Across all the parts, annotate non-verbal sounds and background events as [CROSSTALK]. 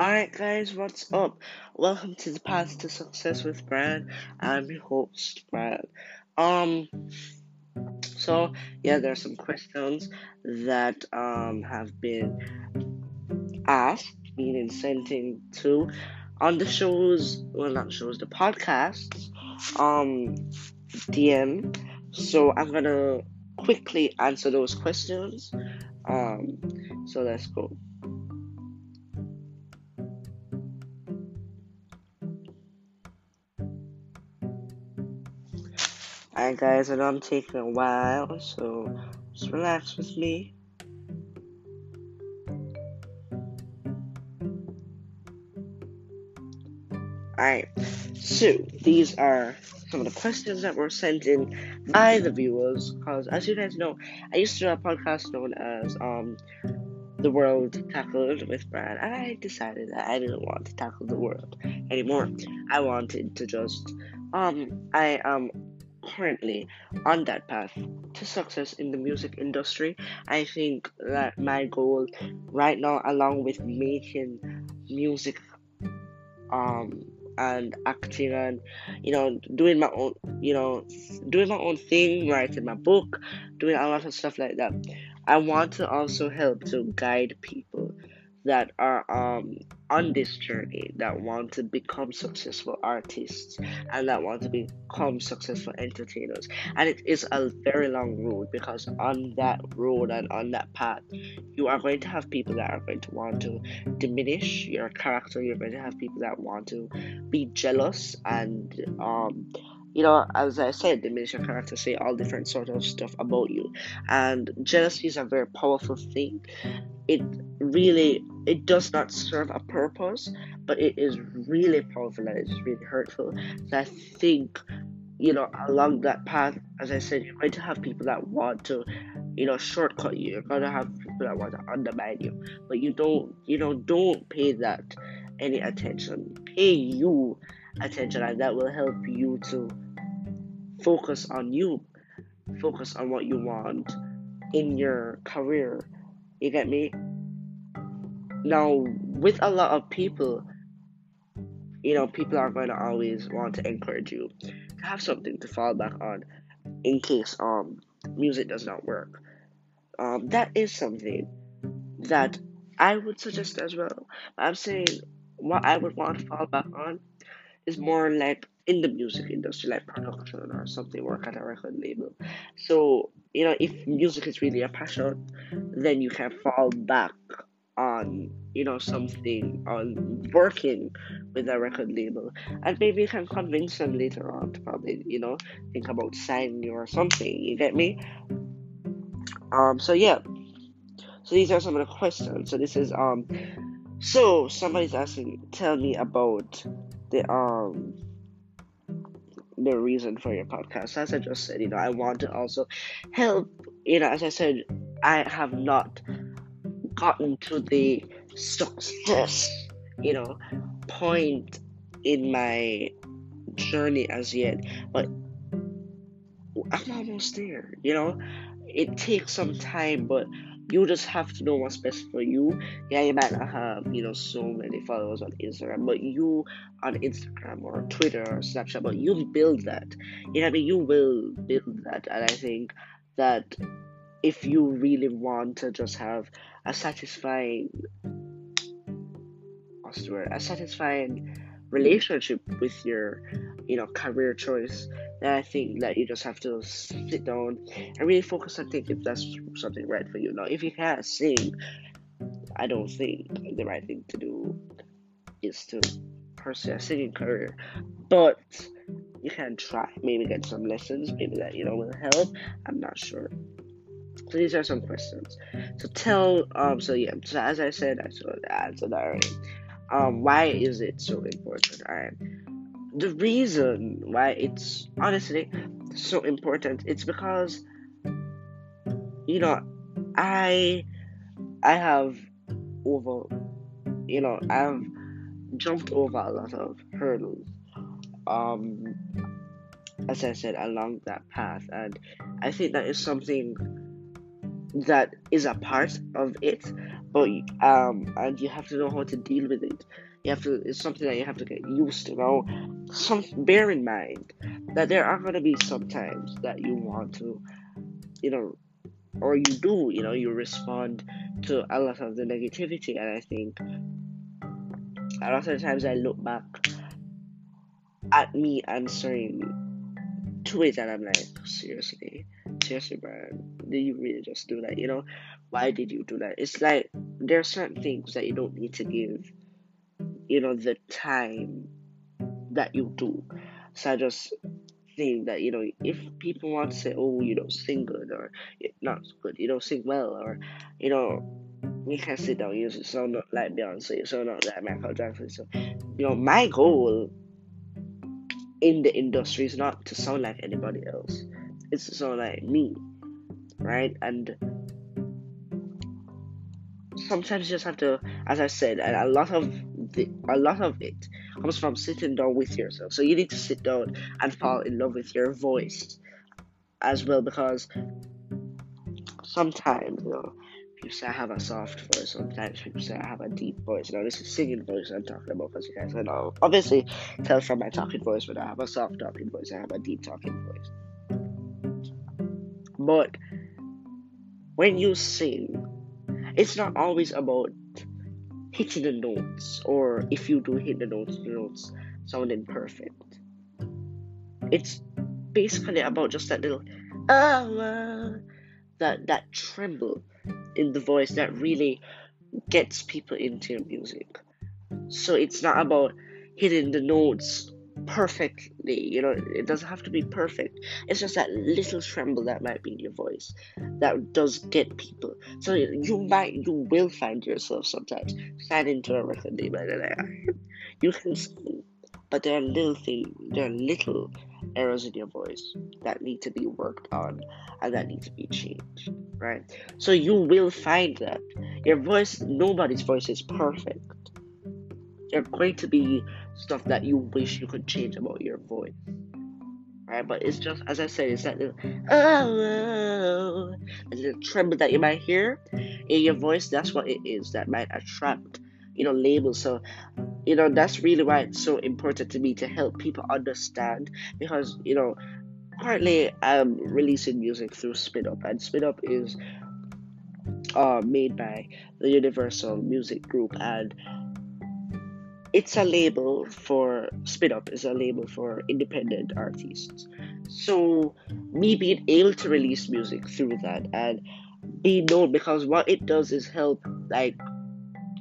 Alright, guys, what's up? Welcome to the Path to Success with Brad. I'm your host, Brad. Um, so yeah, there are some questions that um have been asked, meaning sent in to on the shows, well, not shows, the podcasts, um, DM. So I'm gonna quickly answer those questions. Um, so let's go. Alright, guys, I know I'm taking a while, so just relax with me. Alright, so these are some of the questions that were sent in by the viewers. Because, as you guys know, I used to do a podcast known as um, The World Tackled with Brad, and I decided that I didn't want to tackle the world anymore. I wanted to just, um, I am currently on that path to success in the music industry. I think that my goal right now, along with making music, um, and acting and you know doing my own you know doing my own thing writing my book doing a lot of stuff like that i want to also help to guide people that are um, on this journey that want to become successful artists and that want to become successful entertainers. And it is a very long road because on that road and on that path, you are going to have people that are going to want to diminish your character. You're going to have people that want to be jealous and um, you know, as I said, diminish your character, say all different sort of stuff about you. And jealousy is a very powerful thing. It really it does not serve a purpose, but it is really powerful and it's really hurtful. So I think, you know, along that path, as I said, you're going to have people that want to, you know, shortcut you. You're gonna have people that want to undermine you. But you don't you know, don't pay that any attention. Pay you attention and that will help you to focus on you focus on what you want in your career. You get me? Now with a lot of people you know people are going to always want to encourage you. To have something to fall back on in case um music does not work. Um that is something that i would suggest as well. I'm saying what i would want to fall back on is more like in the music industry, like production or something, work at a record label. So, you know, if music is really a passion, then you can fall back on, you know, something, on working with a record label. And maybe you can convince them later on to probably, you know, think about signing you or something. You get me? Um, so yeah. So these are some of the questions. So this is um so somebody's asking tell me about the um the reason for your podcast. As I just said, you know, I want to also help. You know, as I said, I have not gotten to the success, you know, point in my journey as yet, but I'm almost there. You know, it takes some time, but you just have to know what's best for you. Yeah, you might not have, you know, so many followers on Instagram, but you on Instagram or Twitter or Snapchat, but you build that. You know I mean? You will build that. And I think that if you really want to just have a satisfying what's the word? A satisfying relationship with your, you know, career choice, then I think that you just have to sit down and really focus on think if that's something right for you. Now, if you can't sing, I don't think the right thing to do is to pursue a singing career, but you can try. Maybe get some lessons. Maybe that you know will help. I'm not sure. So these are some questions. So tell um so yeah, so as I said, I sort of answered already. Um, why is it so important? Alright. The reason why it's honestly so important, it's because you know, I I have over you know, I've jumped over a lot of hurdles. Um as I said, along that path and I think that is something that is a part of it, but um, and you have to know how to deal with it. You have to. It's something that you have to get used to. know some bear in mind that there are going to be some times that you want to, you know, or you do, you know, you respond to a lot of the negativity, and I think a lot of times I look back at me answering to it, and I'm like, seriously, seriously, Brian, did you really just do that? You know, why did you do that? It's like there are certain things that you don't need to give, you know, the time that you do. So I just think that you know, if people want to say, "Oh, you don't sing good," or "Not good," you don't sing well, or you know, you can sit down, you sound not like Beyonce, sound not like Michael Jackson. So, you know, my goal in the industry is not to sound like anybody else. It's to sound like me, right? And sometimes you just have to, as I said, and a lot of the, a lot of it comes from sitting down with yourself. So you need to sit down and fall in love with your voice as well, because sometimes you know people say I have a soft voice. Sometimes people say I have a deep voice. Now this is singing voice I'm talking about, because you guys know obviously tell from my talking voice, but I have a soft talking voice. I have a deep talking voice. But when you sing, it's not always about hitting the notes, or if you do hit the notes, the notes sound imperfect. It's basically about just that little uh, that that tremble in the voice that really gets people into your music. So it's not about hitting the notes perfectly, you know, it doesn't have to be perfect. It's just that little tremble that might be in your voice that does get people. So you might, you will find yourself sometimes signing to a record label and like, you can sing, but there are little things, there are little errors in your voice that need to be worked on and that need to be changed, right? So you will find that your voice, nobody's voice is perfect. There are going to be stuff that you wish you could change about your voice. Right, but it's just as I said, it's that little oh, little tremble that you might hear in your voice. That's what it is that might attract, you know, labels. So, you know, that's really why it's so important to me to help people understand because you know, currently I'm releasing music through Spinnup, and Spinnup is uh, made by the Universal Music Group, and it's a label for Spinnup is a label for independent artists. So me being able to release music through that and be known because what it does is help like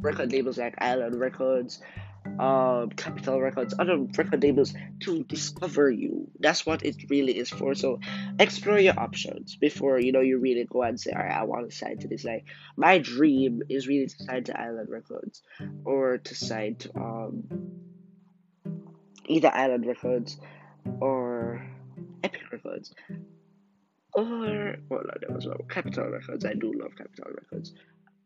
record labels like Island Records, um, Capitol Records, other record labels to discover you. That's what it really is for. So explore your options before you know you really go and say, all right, I want to sign to this. Like my dream is really to sign to Island Records or to sign to um either Island Records or Epic Records. Or well, no, there was well, Capitol Records. I do love Capitol Records,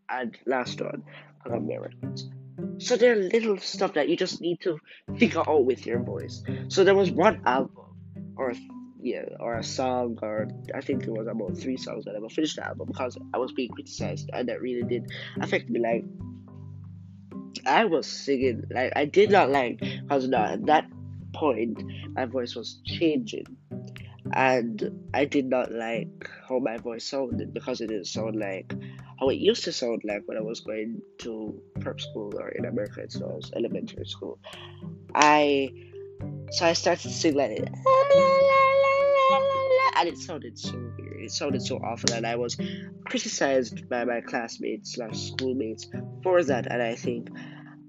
and last one, Records. So there are little stuff that you just need to figure out with your voice. So there was one album, or yeah, or a song, or I think it was about three songs that I never finished the album because I was being criticized, and that really did affect me. Like I was singing, like I did not like because at that point my voice was changing, and I did not like how my voice sounded because it didn't sound like how it used to sound like when I was going to prep school or in America, it was elementary school. I so I started to sing like and it sounded so weird. It sounded so awful, and I was criticized by my classmates slash schoolmates for that. And I think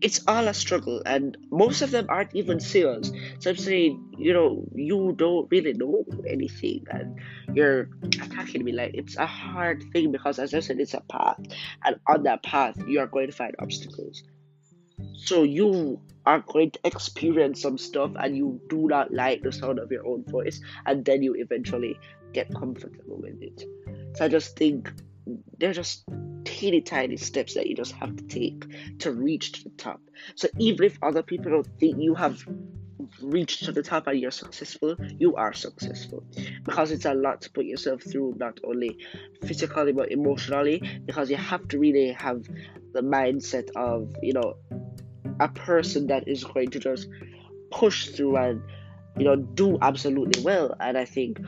it's all a struggle, and most of them aren't even singers. So I'm saying, you know, you don't really know anything, and you're attacking me like it's a hard thing because, as I said, it's a path, and on that path, you are going to find obstacles. So you are going to experience some stuff, and you do not like the sound of your own voice, and then you eventually get comfortable with it. So I just think they're just teeny tiny steps that you just have to take to reach to the top. So even if other people don't think you have reached to the top and you're successful, you are successful. Because it's a lot to put yourself through, not only physically but emotionally, because you have to really have the mindset of, you know, a person that is going to just push through and, you know, do absolutely well. And I think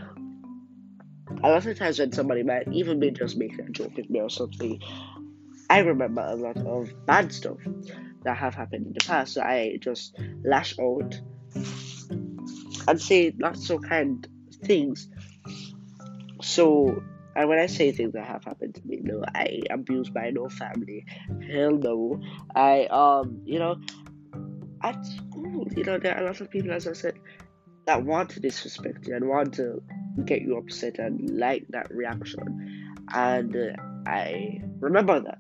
a lot of times when somebody might even be just making a joke with me or something, I remember a lot of bad stuff that have happened in the past. So I just lash out and say not so kind things. So, and when I say things that have happened to me, no, I abuse my no family. Hell no. I, um, you know, at school, you know, there are a lot of people, as I said, that want to disrespect you and want to get you upset and like that reaction. And uh, I remember that.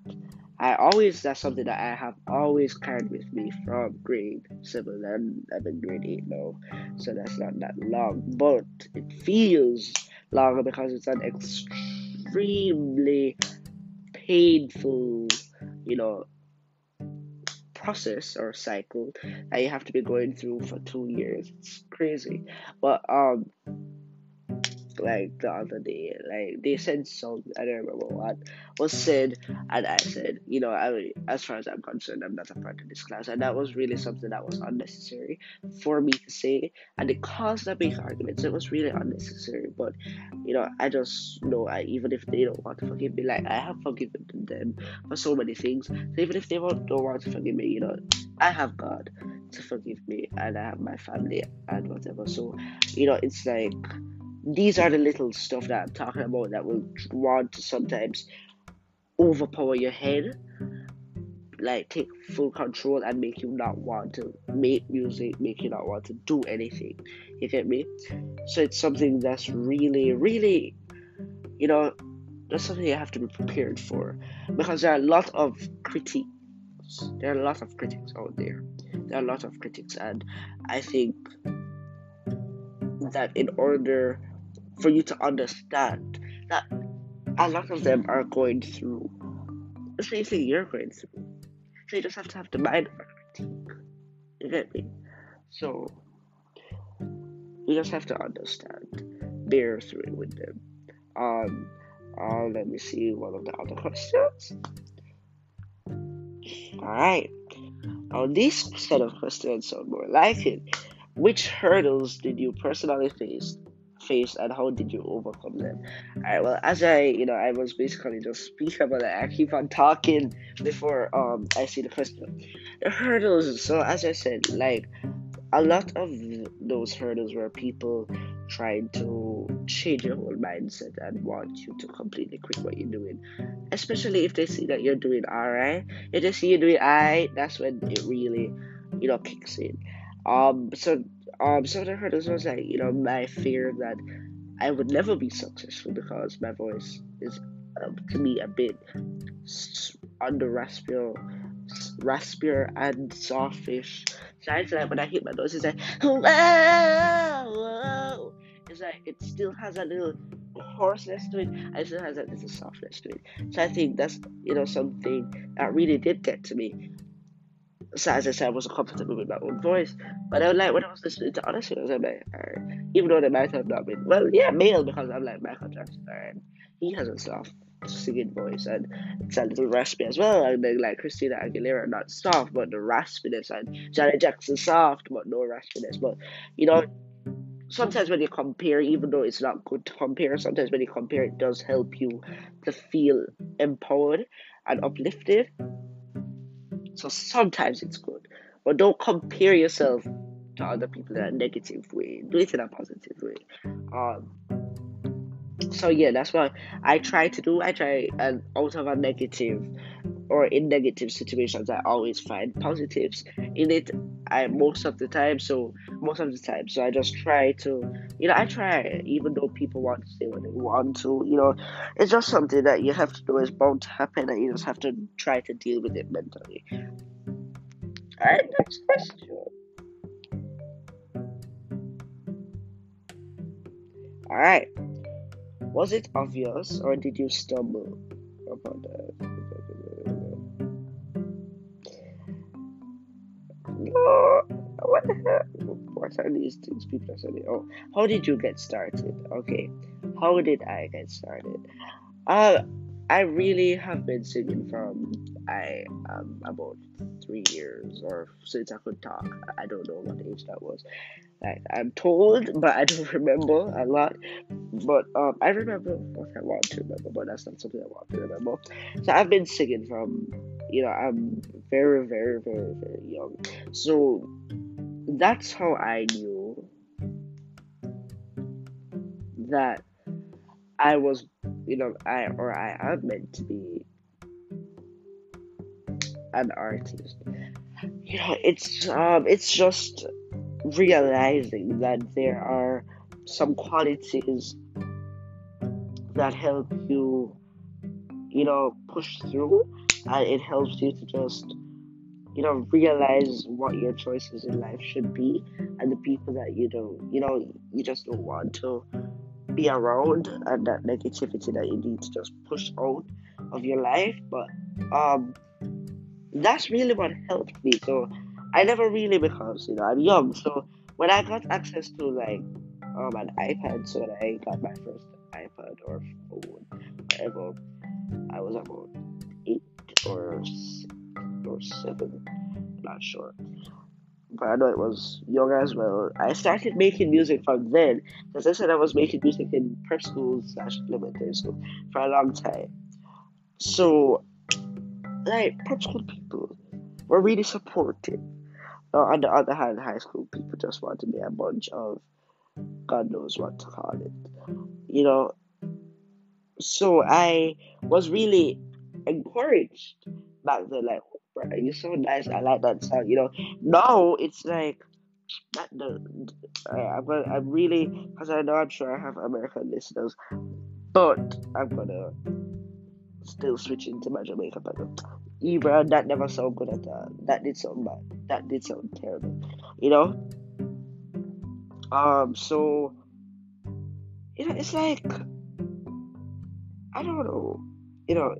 I always, that's something that I have always carried with me from grade 7 and I'm in grade 8 now. So that's not that long. But it feels longer because it's an extremely painful, you know, process or cycle that you have to be going through for two years. It's crazy. But, um, like the other day. Like they said something, I don't remember what was said, and I said, you know, I as far as I'm concerned, I'm not a part of this class, and that was really something that was unnecessary for me to say, and it caused a big argument. So it was really unnecessary, but you know, I just know, I even if they don't want to forgive me, like I have forgiven them for so many things. So even if they don't want to forgive me, you know, I have God to forgive me, and I have my family and whatever. So, you know, it's like these are the little stuff that I'm talking about that will want to sometimes overpower your head, like take full control and make you not want to make music, make you not want to do anything. You get me? So it's something that's really, really, you know, that's something you have to be prepared for because there are a lot of critiques. There are a lot of critics out there. There are a lot of critics, and I think that in order for you to understand that a lot of them are going through the same thing you're going through. So you just have to have the mind of critique. You get me? So you just have to understand. Bear through it with them. Um uh, let me see one of the other questions. Alright. Now this set of questions are more like it. Which hurdles did you personally face faced and how did you overcome them? Alright, well, as I, you know, I was basically just speaking about it, I keep on talking before um I see the question. The hurdles, so as I said, like a lot of those hurdles were people trying to change your whole mindset and want you to completely quit what you're doing. Especially if they see that you're doing alright. If they see you doing alright, that's when it really, you know, kicks in. Um so um, so what I heard was like, you know, my fear that I would never be successful because my voice is, um, to me, a bit under raspier, raspier and softish. So it's like when I hit my nose, it's like, whoa. It's like it still has a little hoarseness to it, and it still has a little softness to it. So I think that's you know something that really did get to me so as I said, I wasn't comfortable with my own voice. But I was like, when I was listening to other singers, I'm like, even though they might have not been, well, yeah, male, because I'm like Michael Jackson, and he has a soft singing voice, and it's a little raspy as well. And then, like Christina Aguilera, not soft, but the raspiness, and Janet Jackson, soft, but no raspiness. But, you know, sometimes when you compare, even though it's not good to compare, sometimes when you compare, it does help you to feel empowered and uplifted so sometimes it's good. But don't compare yourself to other people in a negative way. Do it in a positive way. Um so yeah, that's what I try to do. I try and out of a negative or in negative situations I always find positives in it I most of the time so most of the time. So I just try to you know I try even though people want to say what they want to you know. It's just something that you have to do. Is bound to happen and you just have to try to deal with it mentally. Alright next question. Alright. Was it obvious or did you stumble upon that What the hell? what are these things people are saying? Oh, how did you get started? Okay, how did I get started? Uh, I really have been singing from I am about three years or since I could talk. I don't know what age that was. Like I'm told, but I don't [LAUGHS] remember a lot. But um, I remember what I want to remember, but that's not something I want to remember. So I've been singing from, you know, I'm very, very, very, very young. So that's how I knew that I was you know, I or I am meant to be an artist. You know, it's um, it's just realizing that there are some qualities that help you, you know, push through, and it helps you to just, you know, realize what your choices in life should be, and the people that you don't, you know, you just don't want to be around and that negativity that you need to just push out of your life. But um, that's really what helped me. So I never really because you know I'm young. So when I got access to like um an iPad, so when I got my first iPad or phone, whatever, I was about eight or six or seven, not sure but I know it was young as mm. well. I started making music from then, because I said I was making music in prep school slash elementary school for a long time. So, like, prep school people were really supportive. On the other hand, high school people just wanted me a bunch of God knows what to call it. You know, so I was really encouraged back then, like, bro, you're so nice. I like that song. You know, now it's like that. The uh, I'm I'm really because I know I'm sure I have American listeners, but I'm gonna still switch into my Jamaican pattern. Even that never sound good at all. That did sound bad. That did sound terrible. You know. Um. So. You know, it's like I don't know. You know,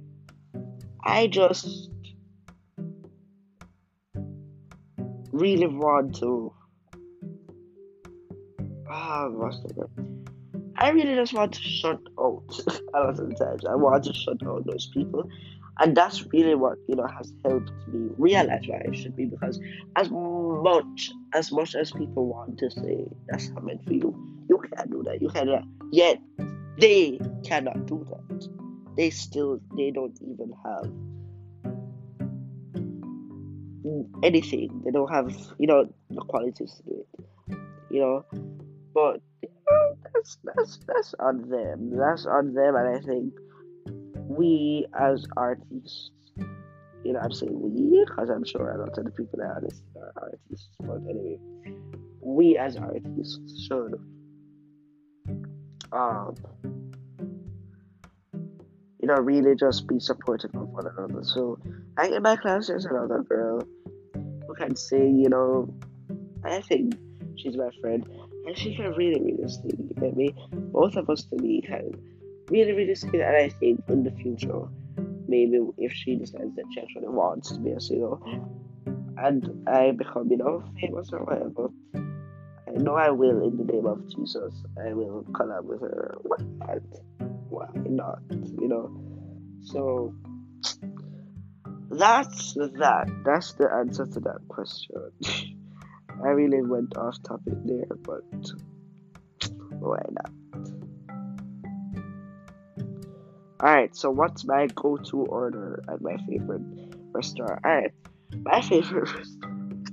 I just really want to. Ah, what's the? I really just want to shut out [LAUGHS] a lot of times. I want to shut out those people. And that's really what, you know, has helped me realize why I should be because as much as much as people want to say that's not meant for you, you can't do that. You cannot yet they cannot do that. They still they don't even have anything. They don't have, you know, the qualities to do it. You know, but you know, that's that's that's on them. That's on them, and I think we as artists, you know, I'm saying we because I'm sure a lot of the people that are listening are artists. But anyway, we as artists should um you know, really just be supportive of one another. So, I in my class, there's another girl can sing, you know. I think she's my friend, and she can really, really sing. You get me? Both of us to me can really, really sing, and I think in the future, maybe if she decides that she actually wants to be a singer, and I become, you know, famous or whatever, I know I will in the name of Jesus. I will collab with her. Why not? You know. So that's that. That's the answer to that question. [LAUGHS] I really went off topic there, but why not? Alright, so what's my go to order at my favorite restaurant? Alright, my favorite restaurant.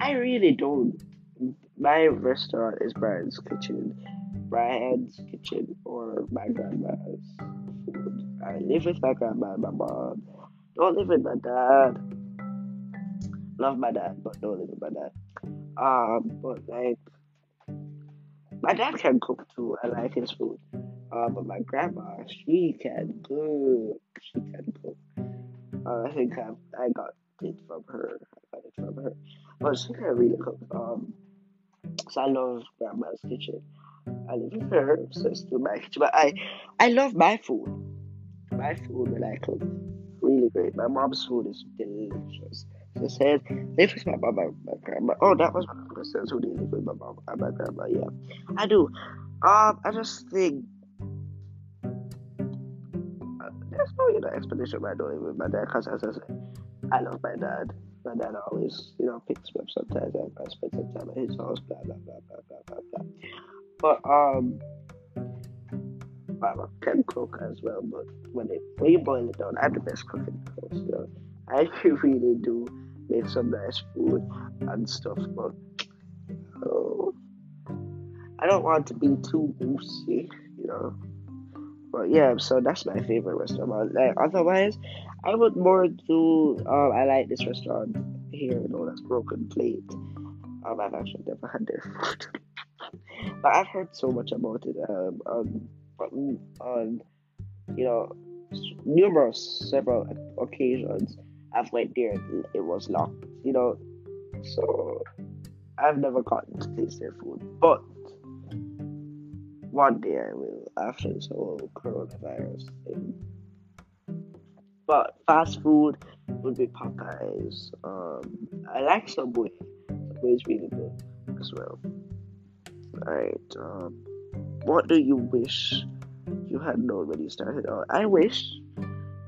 I really don't. My restaurant is Brian's Kitchen. Brian's Kitchen or my grandma's food. I live with my grandma and my mom don't live with my dad. Love my dad, but don't live with my dad. Um, but like, my dad can cook too. I like his food. Uh, but my grandma, she can cook. She can cook. Uh, I think I, I got it from her. I got it from her. But she can really cook. Um, so I love grandma's kitchen. I live with her, so it's still my kitchen. But I, I love my food. My food when I cook really great. My mom's food is delicious. She says, live with my mom and my grandma. Oh, that was the says who did with my mom my grandma. Yeah, I do. Um, I just think uh, there's no you know explanation why I don't with my dad because as I said, I love my dad. My dad always you know picks me up sometimes. I, I spend some time at his house. Blah blah blah blah blah blah blah. But um. I can cook as well, but when it when you boil it down, I'm the best cook in the house. I [LAUGHS] really do make some nice food and stuff, but I don't want to be too boosty, you know. But yeah, so that's my favorite restaurant. Like otherwise, I would more do. Um, I like this restaurant here, you know, that's Broken Plate. Um, I've actually never had their food, [LAUGHS] but I've heard so much about it. Um, on on you know numerous several occasions I've went there and it was locked you know so I've never gotten to taste their food. But one day I will after this whole coronavirus thing. But fast food would be Popeyes. Um I like Subway. Subway is really good as well. Alright um what do you wish you had you started out? I wish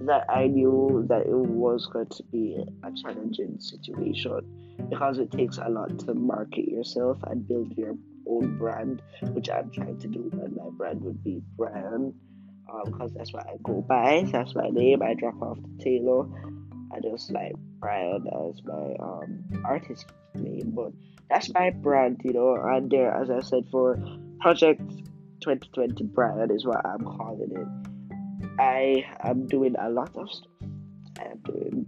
that I knew that it was going to be a challenging situation because it takes a lot to market yourself and build your own brand, which I'm trying to do. And my brand would be Brian because um, that's what I go by. That's my name. I drop off the Taylor. I just like Brian as my um, artist name, but that's my brand, you know. And there, as I said, for project 2020 Brian is what I'm calling it. I am doing a lot of stuff. I am doing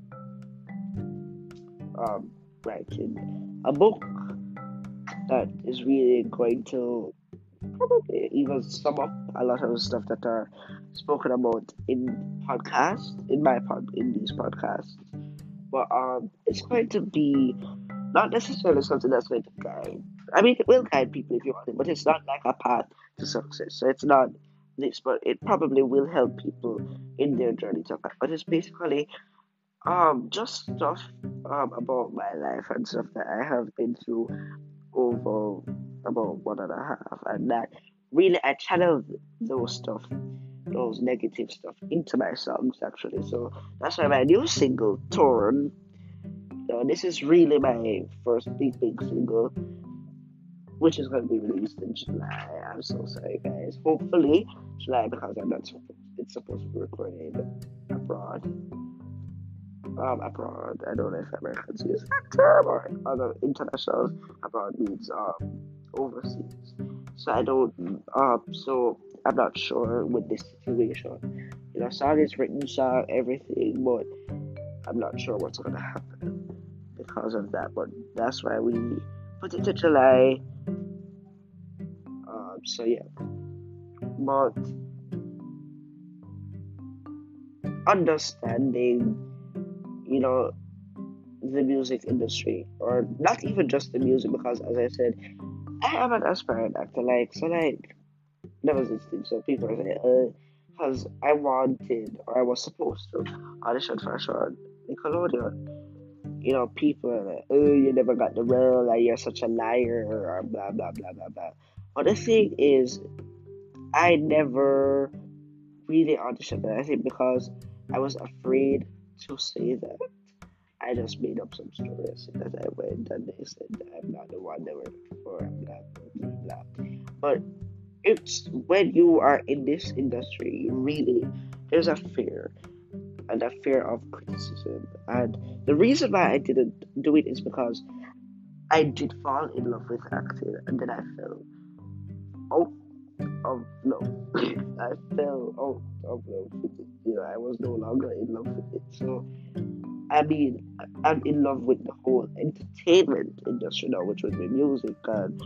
um, writing a book that is really going to probably even sum up a lot of stuff that are spoken about in podcasts, in my pod, in these podcasts. But um, it's going to be not necessarily something that's going to guide. I mean, it will guide people if you want it, but it's not like a path to success. So it's not this, but it probably will help people in their journey to that. But it's basically um just stuff um about my life and stuff that I have been through over about one and a half, and that really I channel those stuff, those negative stuff into my songs actually. So that's why my new single, Torn. You know, this is really my first big big single which is going to be released in July. I'm so sorry, guys. Hopefully, July because I'm not supposed. It's supposed to be recorded abroad. Um, abroad. I don't know if Americans use that term or other internationals. Abroad means um overseas. So I don't. Um, so I'm not sure with this situation. You know, song is written, song, everything, but I'm not sure what's gonna happen because of that. But that's why we put it to July so yeah. But understanding you know the music industry or not even just the music because as i said i am an aspiring actor like so like there was this thing so people are saying uh because i wanted or i was supposed to audition for a show on nickelodeon you know, people are like, oh, you never got the role, like you're such a liar, or blah, blah, blah, blah, blah. The thing is, I never really auditioned I think because I was afraid to say that. I just made up some stories that I went, and they said I'm not the one they were looking for. I'm blah blah blah. But it's when you are in this industry, you really, there's a fear, and a fear of criticism. And the reason why I didn't do it is because I did fall in love with acting, and then I fell out of love. [LAUGHS] I fell love with it. You know, I was no longer in love with it. So, I mean, I'm in love with the whole entertainment industry now, which would be music and,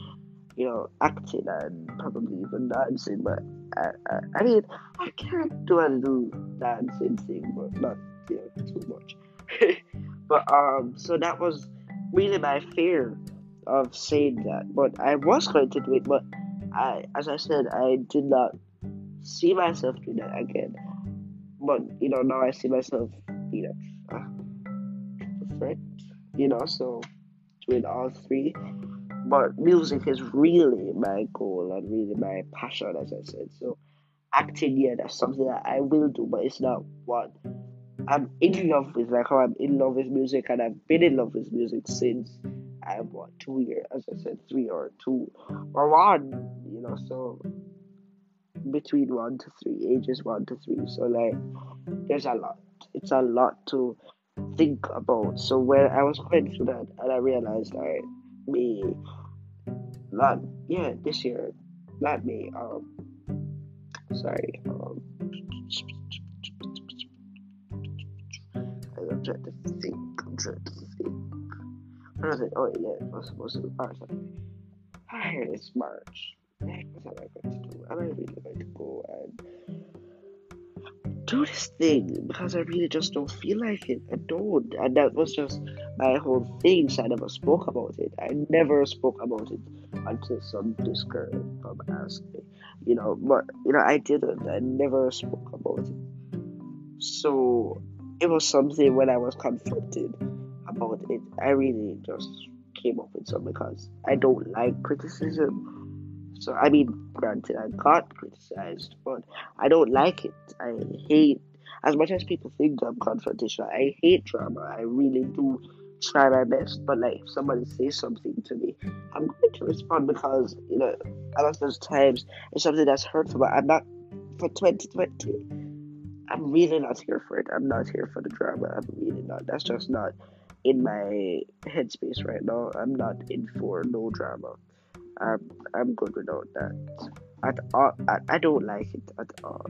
you know, acting and probably even dancing. But I, I, I mean, I can't do a little dancing thing, but not, you know, too much. [LAUGHS] but, um, so that was really my fear of saying that. But I was going to do it, but I, as I said, I did not see myself doing that again. But you know, now I see myself a threat you know, so doing all three. But music is really my goal and really my passion, as I said. So acting, yeah, that's something that I will do, but it's not what I'm in love with. Like how I'm in love with music, and I've been in love with music since I'm what two years, as I said, three or two or one, you know. So between one to three, ages one to three. So like, there's a lot. It's a lot to think about. So when I was going through that, and I realized, like me, not yeah, this year, not me. Um, sorry. Um, I'm trying to think. I'm trying to I was like, oh yeah, it was supposed to. I hear it's March. What am I going to do? Am I really going to go and do this thing because I really just don't feel like it. I don't. And that was just my whole thing. So I never spoke about it. I never spoke about it until some discourse from me. You know, but you know, I didn't. I never spoke about it. So it was something when I was confronted it, I really just came up with something because I don't like criticism. So I mean, granted, I got criticized, but I don't like it. I hate as much as people think I'm confrontational. I hate drama. I really do try my best. But like, if somebody says something to me, I'm going to respond because you know, a lot of those times it's something that's hurtful. But I'm not for 2020. I'm really not here for it. I'm not here for the drama. I'm really not. That's just not in my headspace right now. I'm not in for no drama. I'm I'm good without that. At all, I, I don't like it at all.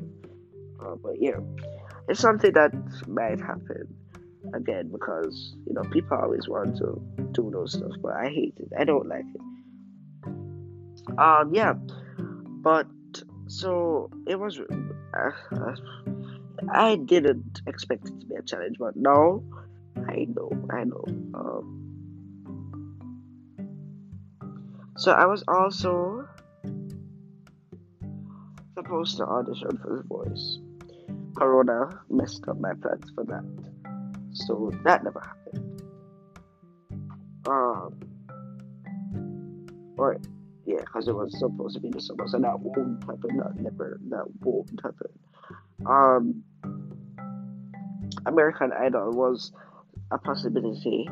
Uh, but yeah, it's something that might happen again because you know people always want to do those stuff, but I hate it. I don't like it. Um, yeah, but so it was. Uh, I didn't expect it to be a challenge, but now I know. I know. Um, So I was also supposed to audition for The Voice. Corona messed up my plans for that. So that never happened. Um, or yeah, because it was supposed to be the summer, so that won't happen. That never, that won't happen. Um, American Idol was a possibility,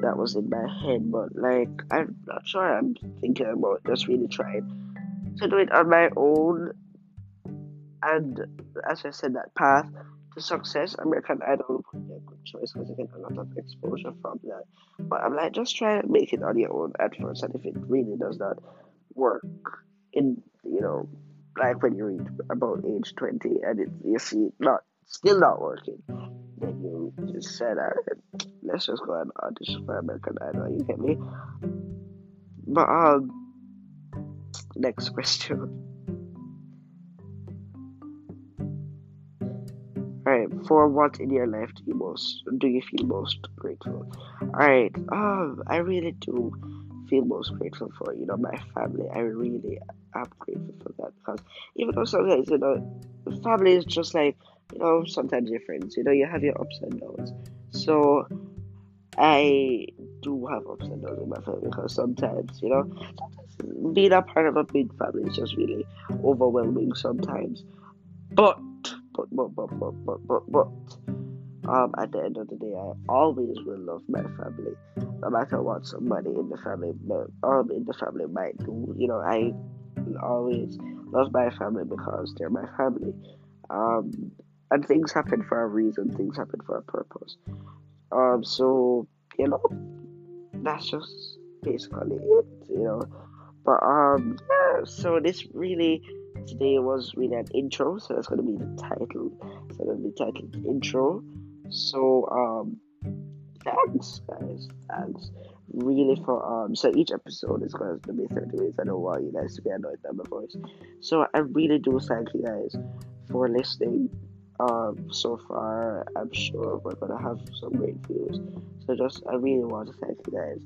that was in my head, but like I'm not sure. I'm thinking about just really trying to do it on my own. And as I said, that path to success, American Idol would be a good choice because you get a lot of exposure from that. But I'm like, just try and make it on your own at first, and if it really does not work, in you know, like when you reach about age twenty and it you see not still not working, then you just said, alright, let's just go ahead and audition for American Idol. You get me? But um, next question. Alright, for what in your life do you most do you feel most grateful? Alright, um, I really do feel most grateful for you know my family. I really am grateful for that because even though sometimes you know family is just like you know, sometimes your friends, you know, you have your ups and downs. So I do have ups and downs in my family because sometimes, you know, being a part of a big family is just really overwhelming sometimes. But, but, but, but, but, but, but, but, um, at the end of the day, I always will love my family, no matter what somebody in the family, um, in the family might do. You know, I always love my family because they're my family. Um, and things happen for a reason, things happen for a purpose. Um, so you know, that's just basically it, you know. But um, yeah. So this really today was really an intro, so that's gonna be the title. So gonna be titled intro. So um, thanks guys, thanks really for um. So each episode is gonna be thirty minutes. I don't want you guys to be annoyed by my voice. So I really do thank you guys for listening um, so far, I'm sure we're gonna have some great views. So just, I really want to thank you guys.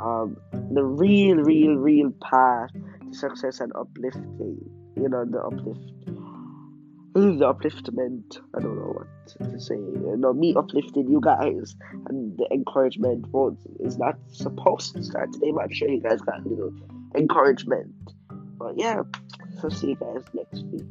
Um, the real, real, real path to success and uplifting, you know, the uplift, the upliftment. I don't know what to say, you know, me uplifting you guys and the encouragement vote is not supposed to start today, but I'm sure you guys got a little encouragement. But yeah, so see you guys next week.